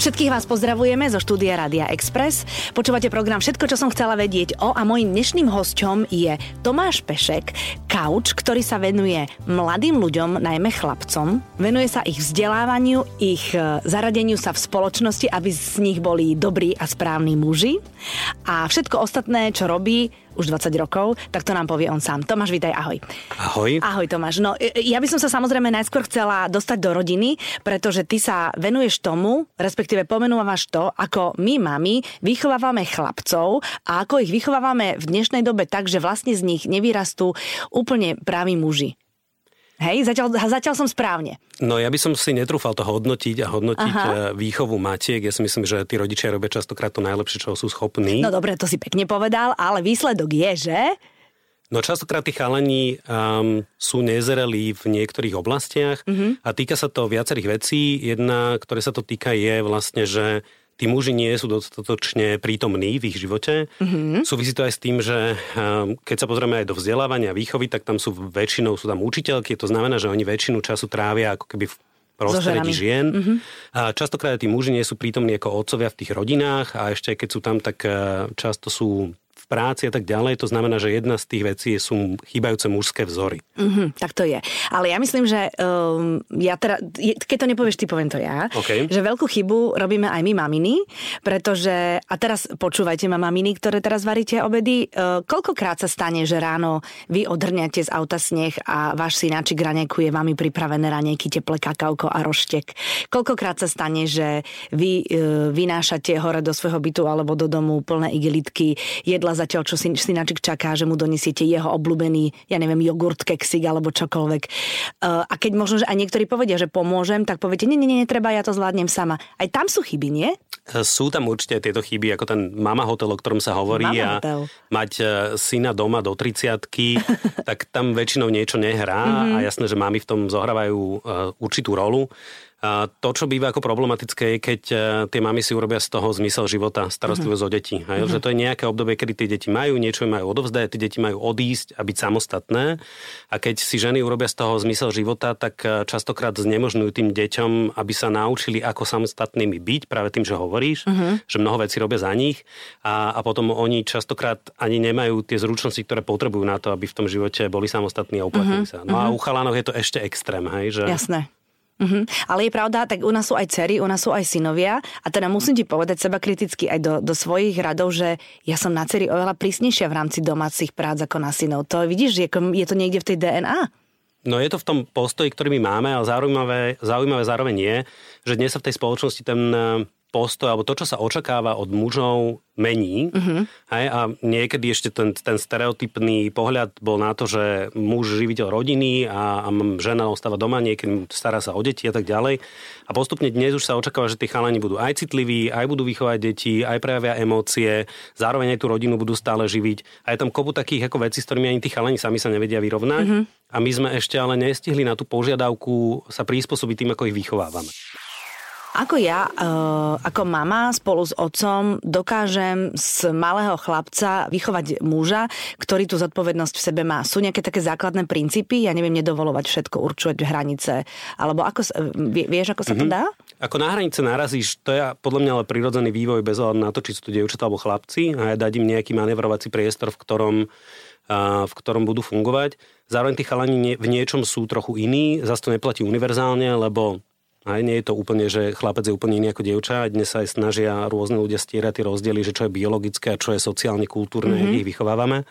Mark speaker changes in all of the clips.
Speaker 1: Všetkých vás pozdravujeme zo štúdia Rádia Express. Počúvate program Všetko, čo som chcela vedieť o a mojim dnešným hosťom je Tomáš Pešek, kauč, ktorý sa venuje mladým ľuďom, najmä chlapcom. Venuje sa ich vzdelávaniu, ich e, zaradeniu sa v spoločnosti, aby z nich boli dobrí a správni muži. A všetko ostatné, čo robí, už 20 rokov, tak to nám povie on sám. Tomáš, vítaj, ahoj.
Speaker 2: Ahoj.
Speaker 1: Ahoj Tomáš. No, ja by som sa samozrejme najskôr chcela dostať do rodiny, pretože ty sa venuješ tomu, respektíve pomenúvaš to, ako my, mami, vychovávame chlapcov a ako ich vychovávame v dnešnej dobe tak, že vlastne z nich nevyrastú úplne praví muži. Hej, zatiaľ, zatiaľ som správne.
Speaker 2: No ja by som si netrúfal to hodnotiť a hodnotiť Aha. E, výchovu matiek. Ja si myslím, že tí rodičia robia častokrát to najlepšie, čo sú schopní.
Speaker 1: No dobre, to si pekne povedal, ale výsledok je, že...
Speaker 2: No častokrát tí chalani um, sú nezrelí v niektorých oblastiach mm-hmm. a týka sa to viacerých vecí. Jedna, ktoré sa to týka, je vlastne, že tí muži nie sú dostatočne prítomní v ich živote. Mm-hmm. Súvisí to aj s tým, že ehm, keď sa pozrieme aj do vzdelávania a výchovy, tak tam sú väčšinou sú tam učiteľky, to znamená, že oni väčšinu času trávia ako keby v prostredí žien. Mm-hmm. A častokrát tí muži nie sú prítomní ako otcovia v tých rodinách a ešte keď sú tam, tak eh, často sú práci a tak ďalej. To znamená, že jedna z tých vecí sú chýbajúce mužské vzory.
Speaker 1: Mm-hmm, tak to je. Ale ja myslím, že um, ja teda, keď to nepovieš, ty poviem to ja,
Speaker 2: okay.
Speaker 1: že veľkú chybu robíme aj my maminy, pretože, a teraz počúvajte ma maminy, ktoré teraz varíte obedy, uh, koľkokrát sa stane, že ráno vy odhrňate z auta sneh a váš synáčik raňajkuje vami pripravené raňajky, teplé kakauko a roštek. Koľkokrát sa stane, že vy uh, vynášate hore do svojho bytu alebo do domu plné igelitky jedla zatiaľ, čo synačik čaká, že mu donesiete jeho obľúbený, ja neviem, jogurt, keksik alebo čokoľvek. Uh, a keď možno, že aj niektorí povedia, že pomôžem, tak poviete, nie, nie, nie, netreba, ja to zvládnem sama. Aj tam sú chyby, nie?
Speaker 2: Sú tam určite tieto chyby, ako ten mama hotel, o ktorom sa hovorí
Speaker 1: mama a hotel.
Speaker 2: mať e, syna doma do 30 tak tam väčšinou niečo nehrá mm-hmm. a jasné, že mami v tom zohrávajú určitú rolu. A to, čo býva ako problematické, je, keď e, tie mamy si urobia z toho zmysel života, starostlivosť mm-hmm. o deti. Hej? Mm-hmm. Že to je nejaké obdobie, kedy tie deti majú, niečo majú odovzdať, tie deti majú odísť a byť samostatné. A keď si ženy urobia z toho zmysel života, tak e, častokrát znemožňujú tým deťom, aby sa naučili, ako samostatnými byť, práve tým, že hovoríš, mm-hmm. že mnoho vecí robia za nich. A, a potom oni častokrát ani nemajú tie zručnosti, ktoré potrebujú na to, aby v tom živote boli samostatní a uplatnili mm-hmm. sa. No a mhm. u chalanov je to ešte extrém, hej? Že...
Speaker 1: Jasné. Uh-huh. Ale je pravda, tak u nás sú aj cery, u nás sú aj synovia a teda musím ti povedať seba kriticky aj do, do svojich radov, že ja som na cery oveľa prísnejšia v rámci domácich prác ako na synov. To vidíš, je, je to niekde v tej DNA?
Speaker 2: No je to v tom postoji, ktorý my máme, ale zaujímavé, zaujímavé zároveň je, že dnes sa v tej spoločnosti ten postoj, alebo to, čo sa očakáva od mužov, mení. Uh-huh. Hej, a niekedy ešte ten, ten stereotypný pohľad bol na to, že muž živiteľ rodiny a, a žena ostáva doma, niekedy stará sa o deti a tak ďalej. A postupne dnes už sa očakáva, že tí chalani budú aj citliví, aj budú vychovať deti, aj prejavia emócie, zároveň aj tú rodinu budú stále živiť. A je tam kopu takých ako vecí, s ktorými ani tí chalani sami sa nevedia vyrovnať. Uh-huh. A my sme ešte ale nestihli na tú požiadavku sa prispôsobiť tým, ako ich vychovávame.
Speaker 1: Ako ja, uh, ako mama spolu s otcom dokážem z malého chlapca vychovať muža, ktorý tú zodpovednosť v sebe má? Sú nejaké také základné princípy? Ja neviem, nedovolovať všetko, určovať hranice. Alebo ako, vieš, ako sa to mhm. dá?
Speaker 2: Ako na hranice narazíš, to je podľa mňa ale prirodzený vývoj bez ohľadu na to, či sú to dievčatá alebo chlapci a dať im nejaký manevrovací priestor, v ktorom v ktorom budú fungovať. Zároveň tí chalani v niečom sú trochu iní, zase to neplatí univerzálne, lebo aj nie je to úplne, že chlapec je úplne iný ako dievča. Dnes sa aj snažia rôzne ľudia stierať tie rozdiely, že čo je biologické a čo je sociálne, kultúrne, mm-hmm. ich vychovávame.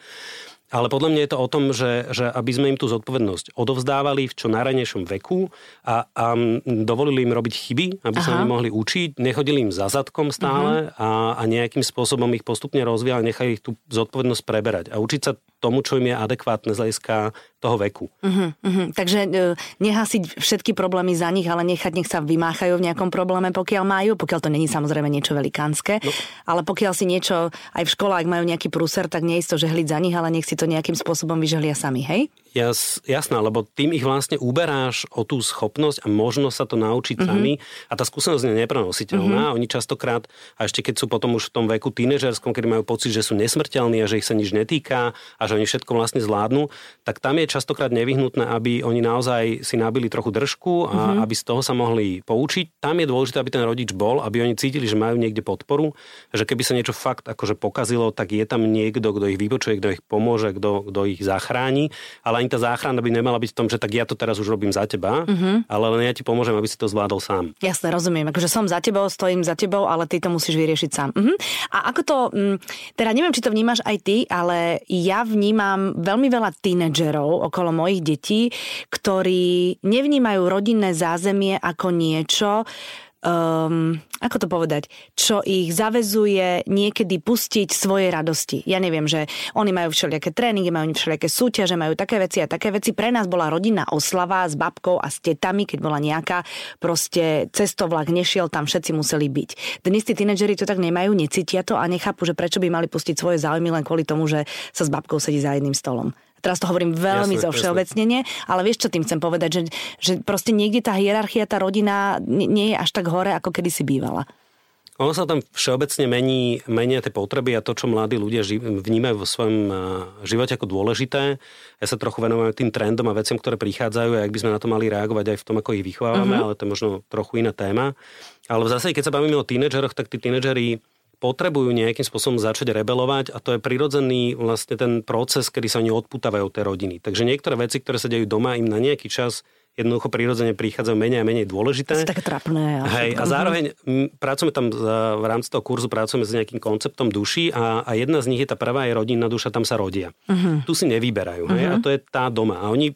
Speaker 2: Ale podľa mňa je to o tom, že, že aby sme im tú zodpovednosť odovzdávali v čo najranejšom veku a, a dovolili im robiť chyby, aby Aha. sa oni mohli učiť, nechodili im za zadkom stále uh-huh. a, a nejakým spôsobom ich postupne rozvíjali, nechali ich tú zodpovednosť preberať a učiť sa tomu, čo im je adekvátne z hľadiska toho veku.
Speaker 1: Uh-huh, uh-huh. Takže uh, nehasiť všetky problémy za nich, ale nechať, nech sa vymáchajú v nejakom probléme, pokiaľ majú, pokiaľ to není samozrejme niečo velikánske, no. ale pokiaľ si niečo aj v školách majú nejaký prúser, tak nie je to žehliť za nich, ale nech si to nejakým spôsobom vyžehlia sami, hej?
Speaker 2: Jas, jasná, lebo tým ich vlastne uberáš o tú schopnosť a možnosť sa to naučiť mm-hmm. sami a tá skúsenosť je neprenositeľná. Mm-hmm. Oni častokrát, a ešte keď sú potom už v tom veku tínežerskom, kedy majú pocit, že sú nesmrteľní a že ich sa nič netýka a že oni všetko vlastne zvládnu, tak tam je častokrát nevyhnutné, aby oni naozaj si nabili trochu držku a mm-hmm. aby z toho sa mohli poučiť. Tam je dôležité, aby ten rodič bol, aby oni cítili, že majú niekde podporu, že keby sa niečo fakt akože pokazilo, tak je tam niekto, kto ich vypočuje, kto ich pomôže, kto, kto ich zachráni. Ale ani tá záchrana by nemala byť v tom, že tak ja to teraz už robím za teba, uh-huh. ale len ja ti pomôžem, aby si to zvládol sám.
Speaker 1: Jasne, rozumiem. Akože som za tebou, stojím za tebou, ale ty to musíš vyriešiť sám. Uh-huh. A ako to, mm, teda neviem, či to vnímaš aj ty, ale ja vnímam veľmi veľa tínedžerov okolo mojich detí, ktorí nevnímajú rodinné zázemie ako niečo, um, ako to povedať, čo ich zavezuje niekedy pustiť svoje radosti. Ja neviem, že oni majú všelijaké tréningy, majú všelijaké súťaže, majú také veci a také veci. Pre nás bola rodinná oslava s babkou a s tetami, keď bola nejaká proste cestovlak nešiel, tam všetci museli byť. Dnes tí tínedžeri to tak nemajú, necítia to a nechápu, že prečo by mali pustiť svoje záujmy len kvôli tomu, že sa s babkou sedí za jedným stolom. Teraz to hovorím veľmi zo všeobecnenie, ale vieš, čo tým chcem povedať, že, že proste niekde tá hierarchia, tá rodina nie je až tak hore, ako kedy si bývala.
Speaker 2: Ono sa tam všeobecne mení, menia tie potreby a to, čo mladí ľudia ži- vnímajú vo svojom živote ako dôležité. Ja sa trochu venujem tým trendom a veciam, ktoré prichádzajú a ak by sme na to mali reagovať aj v tom, ako ich vychovávame, uh-huh. ale to je možno trochu iná téma. Ale v zásade, keď sa bavíme o tínedžeroch, tak tí tínedžeri potrebujú nejakým spôsobom začať rebelovať a to je prirodzený vlastne ten proces, kedy sa oni odputávajú od tej rodiny. Takže niektoré veci, ktoré sa dejú doma, im na nejaký čas jednoducho prirodzene prichádzajú menej a menej dôležité.
Speaker 1: To je také trapné.
Speaker 2: A, Hej, a zároveň m, pracujeme tam v rámci toho kurzu pracujeme s nejakým konceptom duší a, a jedna z nich je tá prvá je rodinná duša, tam sa rodia. Uh-huh. Tu si nevyberajú. Uh-huh. Hej, a to je tá doma. A oni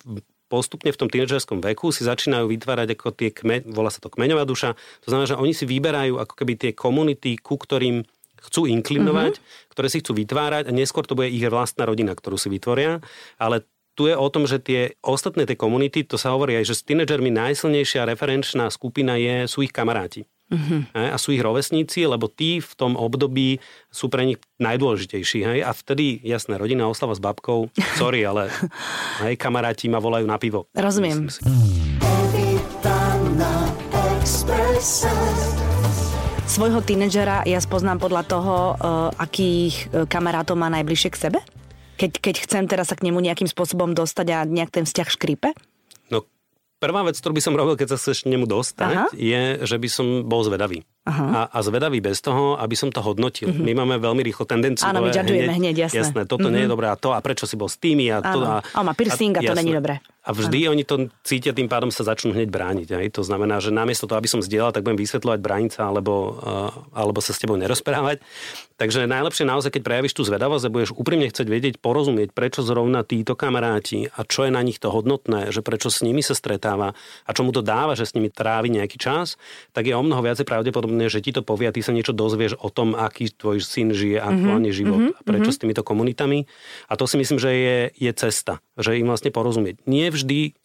Speaker 2: postupne v tom tínedžerskom veku si začínajú vytvárať ako tie kme, volá sa to kmeňová duša, to znamená, že oni si vyberajú ako keby tie komunity, ku ktorým chcú inklinovať, uh-huh. ktoré si chcú vytvárať a neskôr to bude ich vlastná rodina, ktorú si vytvoria, ale tu je o tom, že tie ostatné tie komunity, to sa hovorí aj, že s tínedžermi najsilnejšia referenčná skupina je, sú ich kamaráti. Uh-huh. A sú ich rovesníci, lebo tí v tom období sú pre nich najdôležitejší. Hej? A vtedy, jasné, rodina oslava s babkou, sorry, ale hej, kamaráti ma volajú na pivo.
Speaker 1: Rozumiem. Svojho tínedžera ja spoznám podľa toho, uh, akých eh, kamarátov má najbližšie k sebe? Keď, keď chcem teraz sa k nemu nejakým spôsobom dostať a nejak ten vzťah škripe?
Speaker 2: No, prvá vec, ktorú by som robil, keď sa chceš k nemu dostať, Aha. je, že by som bol zvedavý. Aha. A, a zvedavý bez toho, aby som to hodnotil. Mm-hmm. My máme veľmi rýchlo tendenciu.
Speaker 1: Áno, my hneď, hneď, jasné.
Speaker 2: jasné. Toto mm-hmm. nie je mhm. dobré a to a prečo si bol s tými a to. A,
Speaker 1: a má piercing a, a to není dobré.
Speaker 2: A vždy ano. oni to cítia, tým pádom sa začnú hneď brániť. Aj? To znamená, že namiesto toho, aby som zdieľal, tak budem vysvetľovať brániť sa alebo, uh, alebo sa s tebou nerozprávať. Takže najlepšie naozaj, keď prejavíš tú zvedavosť a budeš úprimne chcieť vedieť, porozumieť, prečo zrovna títo kamaráti a čo je na nich to hodnotné, že prečo s nimi sa stretáva a čo mu to dáva, že s nimi trávi nejaký čas, tak je o mnoho viacej pravdepodobné, že ti to povie ty sa niečo dozvieš o tom, aký tvoj syn žije aktuálne mm-hmm. život a prečo mm-hmm. s týmito komunitami. A to si myslím, že je, je cesta, že im vlastne porozumieť. Nie vždy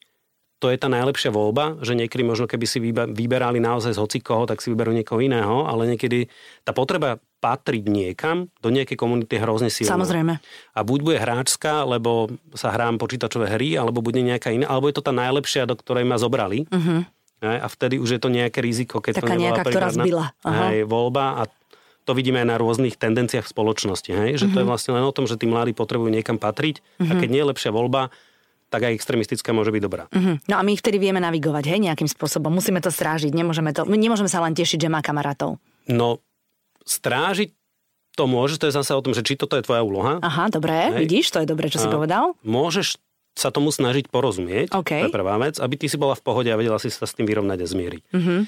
Speaker 2: to je tá najlepšia voľba, že niekedy možno keby si vyberali naozaj z hocikoho, tak si vyberú niekoho iného, ale niekedy tá potreba patriť niekam, do nejakej komunity je hrozne silná.
Speaker 1: Samozrejme.
Speaker 2: A buď bude hráčska, lebo sa hrám počítačové hry, alebo bude nejaká iná, alebo je to tá najlepšia, do ktorej ma zobrali. Uh-huh. A vtedy už je to nejaké riziko, keď
Speaker 1: Taká
Speaker 2: to
Speaker 1: nebola nejaká, ktorá zbyla.
Speaker 2: Hej, voľba a to vidíme aj na rôznych tendenciách v spoločnosti. Hej? Že uh-huh. to je mhm. vlastne len o tom, že tí mladí potrebujú niekam patriť uh-huh. a mhm. keď nie je lepšia voľba, tak aj extremistická môže byť dobrá.
Speaker 1: Uh-huh. No a my ich vtedy vieme navigovať, hej, nejakým spôsobom. Musíme to strážiť, nemôžeme, to, nemôžeme sa len tešiť, že má kamarátov.
Speaker 2: No, strážiť to môže, to je zase o tom, že či toto je tvoja úloha.
Speaker 1: Aha, dobré, hej. vidíš, to je dobré, čo a si povedal.
Speaker 2: Môžeš sa tomu snažiť porozumieť, okay. to je prvá vec, aby ty si bola v pohode a vedela si sa s tým vyrovnať a zmieriť. Uh-huh.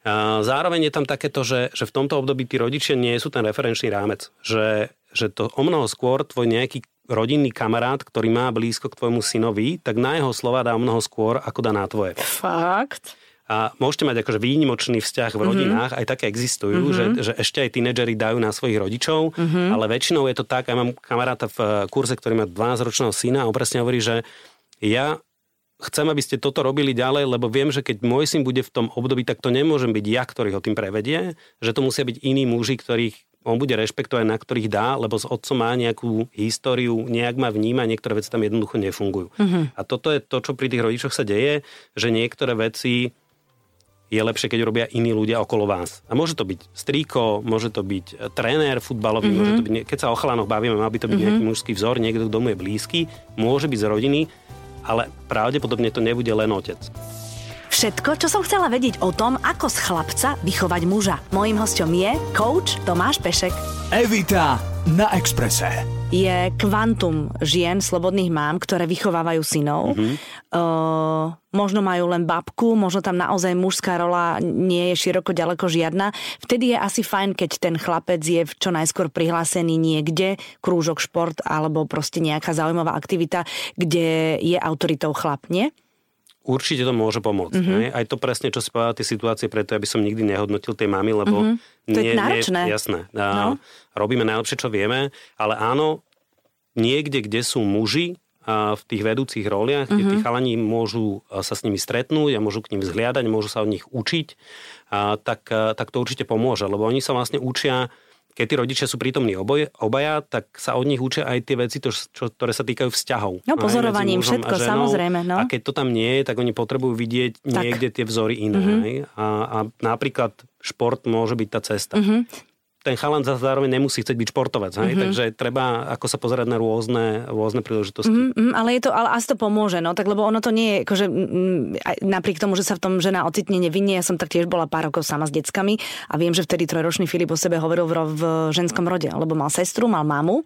Speaker 2: A zároveň je tam takéto, že, že v tomto období tí rodičia nie sú ten referenčný rámec. Že, že to o mnoho skôr tvoj nejaký rodinný kamarát, ktorý má blízko k tvojmu synovi, tak na jeho slova dá o mnoho skôr, ako dá na tvoje.
Speaker 1: Fakt?
Speaker 2: A môžete mať akože výnimočný vzťah v mhm. rodinách, mm-hmm. aj také existujú, mm-hmm. že, že ešte aj tínedžeri dajú na svojich rodičov, mm-hmm. ale väčšinou je to tak, ja mám kamaráta v kurze, ktorý má 12-ročného syna a on presne hovorí, že ja chcem, aby ste toto robili ďalej, lebo viem, že keď môj syn bude v tom období, tak to nemôžem byť ja, ktorý ho tým prevedie, že to musia byť iní muži, ktorých on bude rešpektovať, na ktorých dá, lebo s otcom má nejakú históriu, nejak ma vníma, niektoré veci tam jednoducho nefungujú. Mm-hmm. A toto je to, čo pri tých rodičoch sa deje, že niektoré veci je lepšie, keď robia iní ľudia okolo vás. A môže to byť strýko, môže to byť e, tréner futbalový, mm-hmm. môže to byť, keď sa o chalanoch bavíme, má by to byť mm-hmm. nejaký mužský vzor, niekto, kto mu je blízky, môže byť z rodiny, ale pravdepodobne to nebude len otec.
Speaker 1: Všetko, čo som chcela vedieť o tom, ako z chlapca vychovať muža. Mojím hostom je coach Tomáš Pešek.
Speaker 3: Evita na Exprese.
Speaker 1: Je kvantum žien, slobodných mám, ktoré vychovávajú synov. Mm-hmm. Uh, možno majú len babku, možno tam naozaj mužská rola nie je široko ďaleko žiadna. Vtedy je asi fajn, keď ten chlapec je čo najskôr prihlásený niekde, krúžok, šport alebo proste nejaká zaujímavá aktivita, kde je autoritou chlap, nie?
Speaker 2: Určite to môže pomôcť. Mm-hmm. Aj to presne, čo si povedala, tie situácie, preto aby som nikdy nehodnotil tej mamy, lebo
Speaker 1: mm-hmm. to nie, je náročné.
Speaker 2: Nie, jasné. No. Robíme najlepšie, čo vieme, ale áno, niekde, kde sú muži, a v tých vedúcich roliach, mm-hmm. kde tí mhm. chalani môžu sa s nimi stretnúť a môžu k ním vzhliadať, môžu sa od nich učiť, a tak, tak to určite pomôže, lebo oni sa vlastne učia keď tí rodičia sú prítomní oboje, obaja, tak sa od nich učia aj tie veci, to, čo, ktoré sa týkajú vzťahov.
Speaker 1: No pozorovaním, všetko, a samozrejme. No.
Speaker 2: A keď to tam nie je, tak oni potrebujú vidieť tak. niekde tie vzory iné. Mm-hmm. A, a napríklad šport môže byť tá cesta. Mm-hmm ten chalan zároveň nemusí chcieť byť športovec, mm-hmm. takže treba ako sa pozerať na rôzne, rôzne príležitosti.
Speaker 1: Mm-hmm, ale je to, ale asi to pomôže, no tak lebo ono to nie je, akože napriek tomu, že sa v tom žena ocitne nevinne, ja som tak tiež bola pár rokov sama s deckami a viem, že vtedy trojročný Filip o sebe hovoril v, v ženskom rode, lebo mal sestru, mal mamu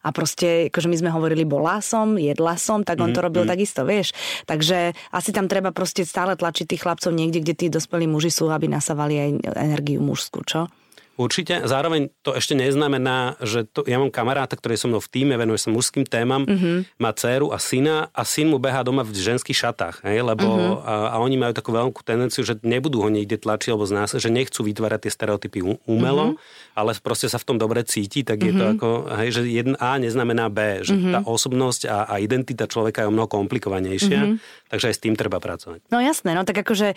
Speaker 1: a proste, akože my sme hovorili, bola som, jedla som, tak on to robil mm. takisto, vieš. Takže asi tam treba proste stále tlačiť tých chlapcov niekde, kde tí dospelí muži sú, aby nasávali aj energiu mužskú, čo?
Speaker 2: Určite. Zároveň to ešte neznamená, že to, ja mám kamaráta, ktorý je so mnou v týme, venuje sa mužským témam, mm-hmm. má dceru a syna a syn mu behá doma v ženských šatách, hej, lebo mm-hmm. a, a oni majú takú veľkú tendenciu, že nebudú ho niekde tlačiť alebo z nás, že nechcú vytvárať tie stereotypy umelo, mm-hmm. ale proste sa v tom dobre cíti, tak mm-hmm. je to mhm. ako, hej, že jeden A neznamená B, že mm-hmm. tá osobnosť a, a identita človeka je o mnoho komplikovanejšia, mm-hmm. takže aj s tým treba pracovať.
Speaker 1: No jasné, no tak akože e,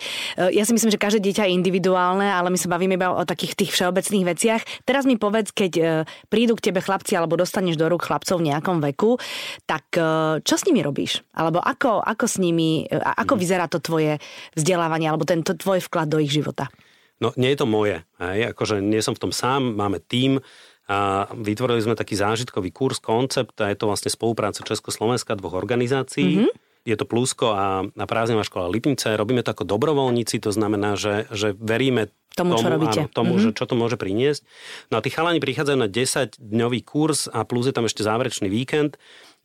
Speaker 1: ja si myslím, že každé dieťa je individuálne, ale my sa bavíme iba o takých tých všeobecných všeobecných veciach. Teraz mi povedz, keď e, prídu k tebe chlapci alebo dostaneš do rúk chlapcov v nejakom veku, tak e, čo s nimi robíš? Alebo ako, ako s nimi, e, ako mhm. vyzerá to tvoje vzdelávanie alebo tento tvoj vklad do ich života?
Speaker 2: No nie je to moje. Hej? Akože nie som v tom sám, máme tým, a vytvorili sme taký zážitkový kurz, koncept a je to vlastne spolupráca Československa dvoch organizácií. Mm-hmm je to Plusko a, a prázdnivá škola Lipnice. Robíme to ako dobrovoľníci, to znamená, že, že veríme
Speaker 1: tomu, čo robíte.
Speaker 2: Áno, tomu, mm-hmm. že čo to môže priniesť. No a tí chalani prichádzajú na 10-dňový kurz a plus je tam ešte záverečný víkend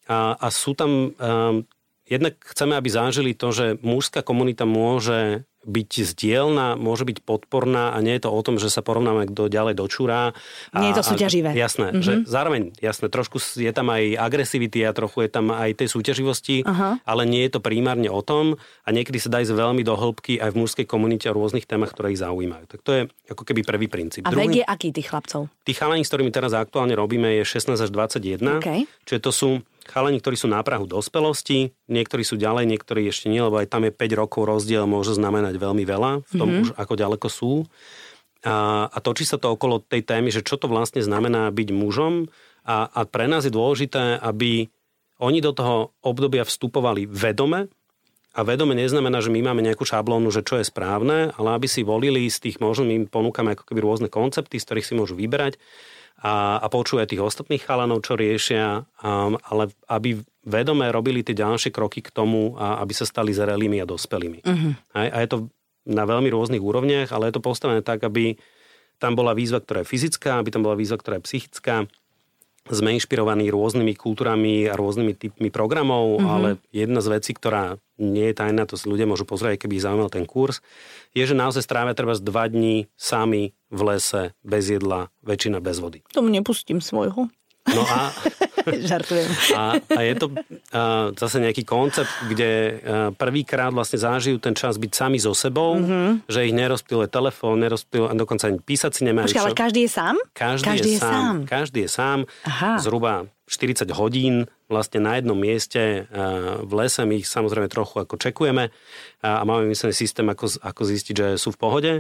Speaker 2: a, a sú tam... Um, jednak chceme, aby zážili to, že mužská komunita môže byť zdielna, môže byť podporná a nie je to o tom, že sa porovnáme, kto ďalej dočúra.
Speaker 1: Nie je to súťaživé.
Speaker 2: A, jasné, mm-hmm. že zároveň, jasné, trošku je tam aj agresivity a trochu je tam aj tej súťaživosti, uh-huh. ale nie je to primárne o tom a niekedy sa dá ísť veľmi do hĺbky aj v mužskej komunite o rôznych témach, ktoré ich zaujímajú. Tak to je ako keby prvý princíp.
Speaker 1: A Druhý, vek je aký tých chlapcov?
Speaker 2: Tých chalani, s ktorými teraz aktuálne robíme, je 16 až 21. Okay. Čiže to sú chalani, ktorí sú na Prahu dospelosti, niektorí sú ďalej, niektorí ešte nie, lebo aj tam je 5 rokov rozdiel, môže znamenať veľmi veľa v tom mm-hmm. už ako ďaleko sú. A, a točí sa to okolo tej témy, že čo to vlastne znamená byť mužom a, a pre nás je dôležité, aby oni do toho obdobia vstupovali vedome, a vedome neznamená, že my máme nejakú šablónu, že čo je správne, ale aby si volili z tých, možno my im ponúkame ako keby rôzne koncepty, z ktorých si môžu vyberať a, a počúvať tých ostatných chalanov, čo riešia, um, ale aby vedome robili tie ďalšie kroky k tomu, a, aby sa stali zrelými a dospelými. Uh-huh. A, a je to na veľmi rôznych úrovniach, ale je to postavené tak, aby tam bola výzva, ktorá je fyzická, aby tam bola výzva, ktorá je psychická, sme inšpirovaní rôznymi kultúrami a rôznymi typmi programov, mm-hmm. ale jedna z vecí, ktorá nie je tajná, to si ľudia môžu pozrieť, keby ich zaujímal ten kurz, je, že naozaj strávia treba z dva dní sami v lese, bez jedla, väčšina bez vody.
Speaker 1: To nepustím svojho.
Speaker 2: No a,
Speaker 1: Žartujem.
Speaker 2: a, a je to a, zase nejaký koncept, kde a, prvýkrát vlastne zažijú ten čas byť sami so sebou, mm-hmm. že ich nerozptýluje telefón, nerozptýluje, a dokonca ani písať si nemajú.
Speaker 1: Počkaj, ale každý je sám?
Speaker 2: Každý,
Speaker 1: každý
Speaker 2: je, sám. Každý je sám.
Speaker 1: Aha.
Speaker 2: Zhruba 40 hodín vlastne na jednom mieste a, v lese. My ich samozrejme trochu ako čekujeme a, a máme myslený systém, ako, ako zistiť, že sú v pohode.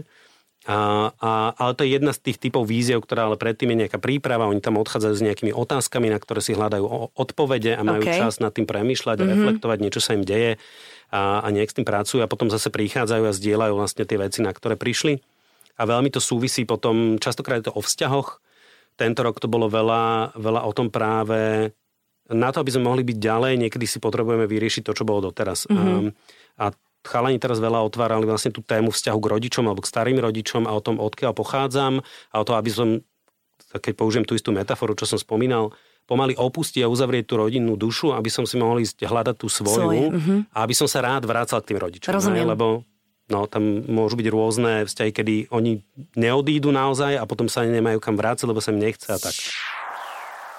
Speaker 2: A, a, ale to je jedna z tých typov víziev, ktorá ale predtým je nejaká príprava. Oni tam odchádzajú s nejakými otázkami, na ktoré si hľadajú odpovede a majú
Speaker 1: OK.
Speaker 2: čas nad tým premýšľať, mm-hmm. reflektovať, niečo sa im deje a, a nejak s tým pracujú a potom zase prichádzajú a zdieľajú vlastne tie veci, na ktoré prišli. A veľmi to súvisí potom, častokrát je to o vzťahoch. Tento rok to bolo veľa, veľa o tom práve na to, aby sme mohli byť ďalej, niekedy si potrebujeme vyriešiť to, čo bolo doteraz. Mm-hmm. A, a chalani teraz veľa otvárali vlastne tú tému vzťahu k rodičom alebo k starým rodičom a o tom, odkiaľ pochádzam a o to, aby som, keď použijem tú istú metaforu, čo som spomínal, pomaly opustiť a uzavrieť tú rodinnú dušu, aby som si mohol ísť hľadať tú svoju
Speaker 1: Svoje, mhm.
Speaker 2: a aby som sa rád vracal k tým rodičom.
Speaker 1: Rozumiem.
Speaker 2: Lebo no, tam môžu byť rôzne vzťahy, kedy oni neodídu naozaj a potom sa nemajú kam vrácať, lebo sa im nechce a tak.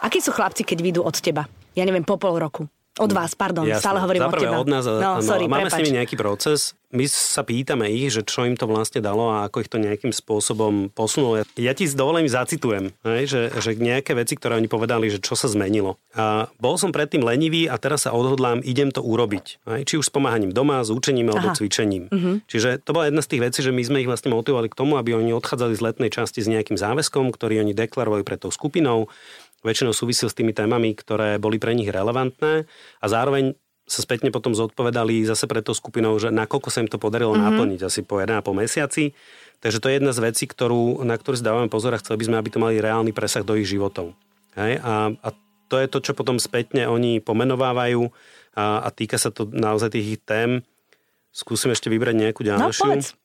Speaker 1: Akí sú chlapci, keď vyjdú od teba? Ja neviem, po pol roku. Od vás, pardon,
Speaker 2: Jasné.
Speaker 1: stále hovorím
Speaker 2: Zaprvé
Speaker 1: od teba.
Speaker 2: od nás,
Speaker 1: no,
Speaker 2: no,
Speaker 1: sorry,
Speaker 2: máme
Speaker 1: prepač.
Speaker 2: s nimi nejaký proces. My sa pýtame ich, že čo im to vlastne dalo a ako ich to nejakým spôsobom posunulo. Ja ti s dovolením zacitujem, hej, že, že nejaké veci, ktoré oni povedali, že čo sa zmenilo. A bol som predtým lenivý a teraz sa odhodlám, idem to urobiť. Hej, či už s pomáhaním doma, s učením alebo
Speaker 1: Aha.
Speaker 2: cvičením. Čiže to bola jedna z tých vecí, že my sme ich vlastne motivovali k tomu, aby oni odchádzali z letnej časti s nejakým záväzkom, ktorý oni deklarovali pred tou skupinou väčšinou súvisil s tými témami, ktoré boli pre nich relevantné a zároveň sa spätne potom zodpovedali zase pre tou skupinou, že nakoľko sa im to podarilo mm-hmm. naplniť asi po 1,5 mesiaci. Takže to je jedna z vecí, ktorú, na ktorú si dávame pozor a chceli by sme, aby to mali reálny presah do ich životov. Hej? A, a to je to, čo potom spätne oni pomenovávajú a, a týka sa to naozaj tých tém. Skúsim ešte vybrať nejakú
Speaker 1: No,
Speaker 2: ďalšiu.
Speaker 1: povedz.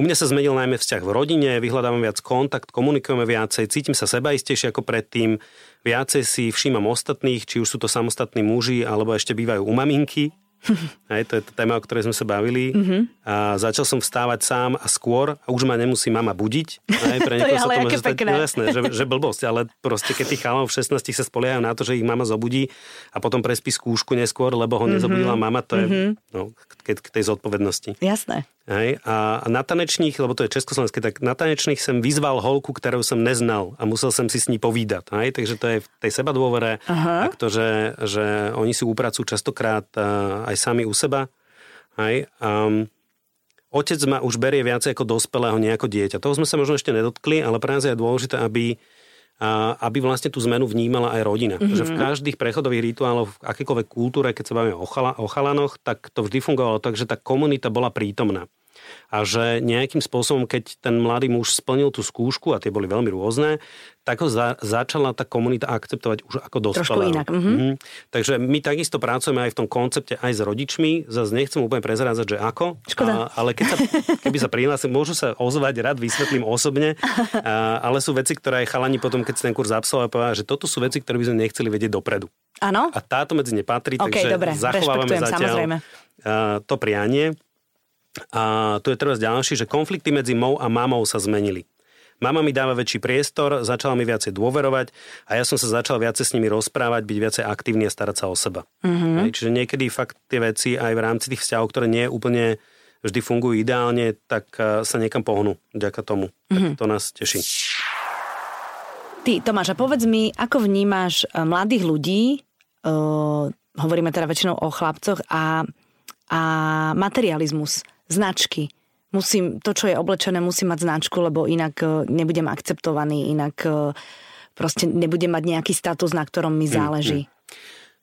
Speaker 2: U mňa sa zmenil najmä vzťah v rodine, vyhľadávam viac kontakt, komunikujeme viacej, cítim sa sebaistejšie ako predtým, viacej si všímam ostatných, či už sú to samostatní muži, alebo ešte bývajú u maminky. Hej, to je tá téma, o ktorej sme sa bavili. Mm-hmm. A začal som vstávať sám a skôr a už ma nemusí mama budiť. Hej, pre
Speaker 1: To je ale
Speaker 2: môže
Speaker 1: aké
Speaker 2: stať-. No jasné, že, že blbosť, ale proste keď tých chalov v 16 sa spoliehajú na to, že ich mama zobudí a potom prespí skúšku neskôr, lebo ho nezobudila
Speaker 1: Mhm.
Speaker 2: mama, to je no, k, k tej zodpovednosti.
Speaker 1: Jasné.
Speaker 2: Hej, a, na tanečných, lebo to je československé, tak na tanečných som vyzval holku, ktorú som neznal a musel som si s ní povídať. Hej, takže to je v tej seba dôvere, tak to, že, že oni si upracujú častokrát aj sami u seba. Hej, um, otec ma už berie viacej ako dospelého, nie ako dieťa. Toho sme sa možno ešte nedotkli, ale pre nás je dôležité, aby a aby vlastne tú zmenu vnímala aj rodina. Mm-hmm. Že v každých prechodových rituáloch, v akékoľvek kultúre, keď sa bavíme o, chala, o chalanoch, tak to vždy fungovalo tak, že tá komunita bola prítomná. A že nejakým spôsobom, keď ten mladý muž splnil tú skúšku, a tie boli veľmi rôzne, tak ho za, začala tá komunita akceptovať už ako dospelého.
Speaker 1: inak, mhm.
Speaker 2: Mhm. Takže my takisto pracujeme aj v tom koncepte aj s rodičmi. Zase nechcem úplne prezrádzať, že ako.
Speaker 1: Škoda.
Speaker 2: A, ale keď sa, keby sa prihlásim, môžu sa ozvať, rád vysvetlím osobne. A, ale sú veci, ktoré aj chalani potom, keď si ten kurz absolvovali, povedali, že toto sú veci, ktoré by sme nechceli vedieť dopredu.
Speaker 1: Áno?
Speaker 2: A táto medzi ne patrí,
Speaker 1: OK,
Speaker 2: takže
Speaker 1: dobre,
Speaker 2: zachovávame zatiaľ
Speaker 1: samozrejme.
Speaker 2: to prianie. A tu je teraz ďalší, že konflikty medzi mou a mamou sa zmenili. Mama mi dáva väčší priestor, začala mi viacej dôverovať a ja som sa začal viacej s nimi rozprávať, byť viacej aktívny a starať sa o seba. Mm-hmm. Hej, čiže niekedy fakt tie veci aj v rámci tých vzťahov, ktoré nie úplne vždy fungujú ideálne, tak a, sa niekam pohnú vďaka tomu. Mm-hmm. Tak to nás teší.
Speaker 1: Ty, Tomáš, a povedz mi, ako vnímaš eh, mladých ľudí, uh, hovoríme teda väčšinou o chlapcoch, a, a materializmus, značky. Musím, to, čo je oblečené, musí mať značku, lebo inak eh, nebudem akceptovaný, inak eh, proste nebudem mať nejaký status, na ktorom mi záleží.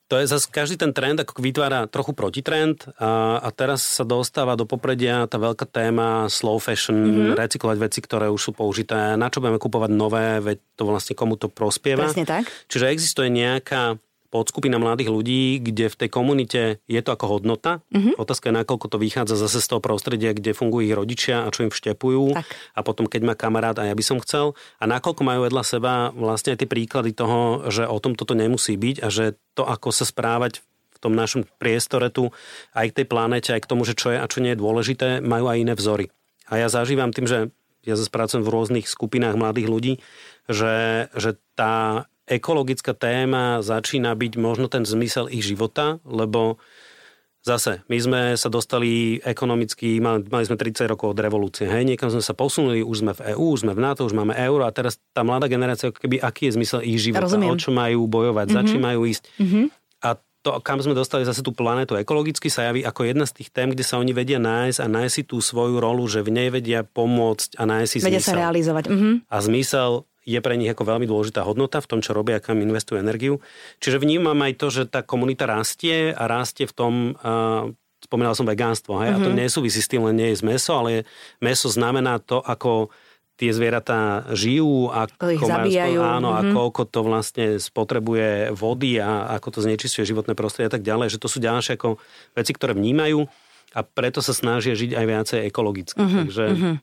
Speaker 2: To je zase každý ten trend ako vytvára trochu protitrend a, a teraz sa dostáva do popredia tá veľká téma slow fashion, mm-hmm. recyklovať veci, ktoré už sú použité, na čo budeme kupovať nové, veď to vlastne komu to prospieva.
Speaker 1: Presne tak.
Speaker 2: Čiže existuje nejaká podskupina mladých ľudí, kde v tej komunite je to ako hodnota. Mm-hmm. Otázka je, nakoľko to vychádza zase z toho prostredia, kde fungujú ich rodičia a čo im vštepujú.
Speaker 1: Tak.
Speaker 2: A potom, keď má kamarát a ja by som chcel. A nakoľko majú vedľa seba vlastne aj tie príklady toho, že o tom toto nemusí byť a že to, ako sa správať v tom našom priestore tu, aj k tej planete, aj k tomu, že čo je a čo nie je dôležité, majú aj iné vzory. A ja zažívam tým, že ja zase pracujem v rôznych skupinách mladých ľudí, že, že tá ekologická téma začína byť možno ten zmysel ich života, lebo Zase, my sme sa dostali ekonomicky, mali, mali sme 30 rokov od revolúcie, hej, niekam sme sa posunuli, už sme v EÚ, už sme v NATO, už máme euro a teraz tá mladá generácia, keby, aký je zmysel ich života, Rozumiem. o čo majú bojovať, mm-hmm. za čím majú ísť. Mm-hmm. A to, kam sme dostali zase tú planetu ekologicky, sa javí ako jedna z tých tém, kde sa oni vedia nájsť a nájsť si tú svoju rolu, že v nej vedia pomôcť a nájsť si
Speaker 1: vedia
Speaker 2: zmysel.
Speaker 1: sa realizovať. Mm-hmm.
Speaker 2: A zmysel je pre nich ako veľmi dôležitá hodnota v tom, čo robia, kam investujú energiu. Čiže vnímam aj to, že tá komunita rastie a rastie v tom, uh, spomínal som vegánstvo, hej, mm-hmm. a to mhm. nesúvisí s tým, len nie je z meso, ale meso znamená to, ako tie zvieratá žijú, ako
Speaker 1: ich zabíjajú.
Speaker 2: áno, mm-hmm. a mhm. koľko to vlastne spotrebuje vody a ako to znečistuje životné prostredie a tak ďalej, že to sú ďalšie ako veci, ktoré vnímajú a preto sa snažia žiť aj viacej ekologicky. Mm-hmm. Takže mm-hmm.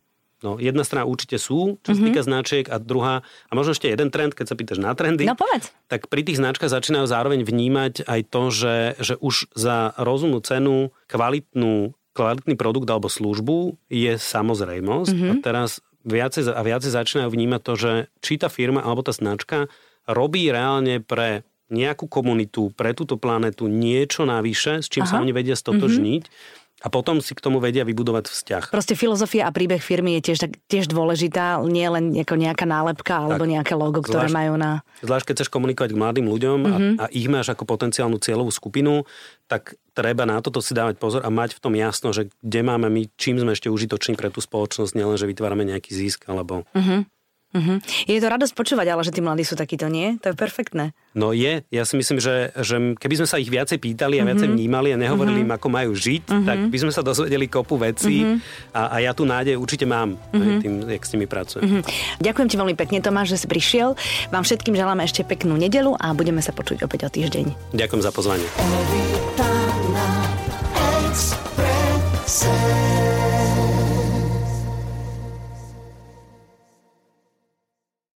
Speaker 2: No, jedna strana určite sú, čo sa mm-hmm. týka značiek, a druhá, a možno ešte jeden trend, keď sa pýtaš na trendy,
Speaker 1: no, povedz.
Speaker 2: tak pri tých značkách začínajú zároveň vnímať aj to, že, že už za rozumnú cenu kvalitnú, kvalitný produkt alebo službu je samozrejmosť. Mm-hmm. A teraz viacej a viacej začínajú vnímať to, že či tá firma alebo tá značka robí reálne pre nejakú komunitu, pre túto planetu niečo navyše, s čím Aha. sa oni vedia stotožniť. Mm-hmm a potom si k tomu vedia vybudovať vzťah.
Speaker 1: Proste filozofia a príbeh firmy je tiež, tak, tiež dôležitá, nie len ako nejaká nálepka alebo tak. nejaké logo, ktoré zvlášť, majú na...
Speaker 2: Zvlášť keď chceš komunikovať k mladým ľuďom mm-hmm. a, mhm. a ich máš ako potenciálnu cieľovú skupinu, tak treba na toto si dávať pozor a mať v tom jasno, že kde máme my, čím sme ešte užitoční pre tú spoločnosť, nielen, že vytvárame nejaký zisk alebo... Mm-hmm.
Speaker 1: Uh-huh. Je to radosť počúvať, ale že tí mladí sú takíto, nie? To je perfektné.
Speaker 2: No je. Ja si myslím, že, že keby sme sa ich viacej pýtali a uh-huh. viacej vnímali a nehovorili uh-huh. im, ako majú žiť, uh-huh. tak by sme sa dozvedeli kopu vecí uh-huh. a, a ja tu nádej určite mám uh-huh. tým, jak s nimi pracujem. Uh-huh.
Speaker 1: Ďakujem ti veľmi pekne, Tomáš, že si prišiel. Vám všetkým želáme ešte peknú nedelu a budeme sa počuť opäť o týždeň.
Speaker 2: Ďakujem za pozvanie.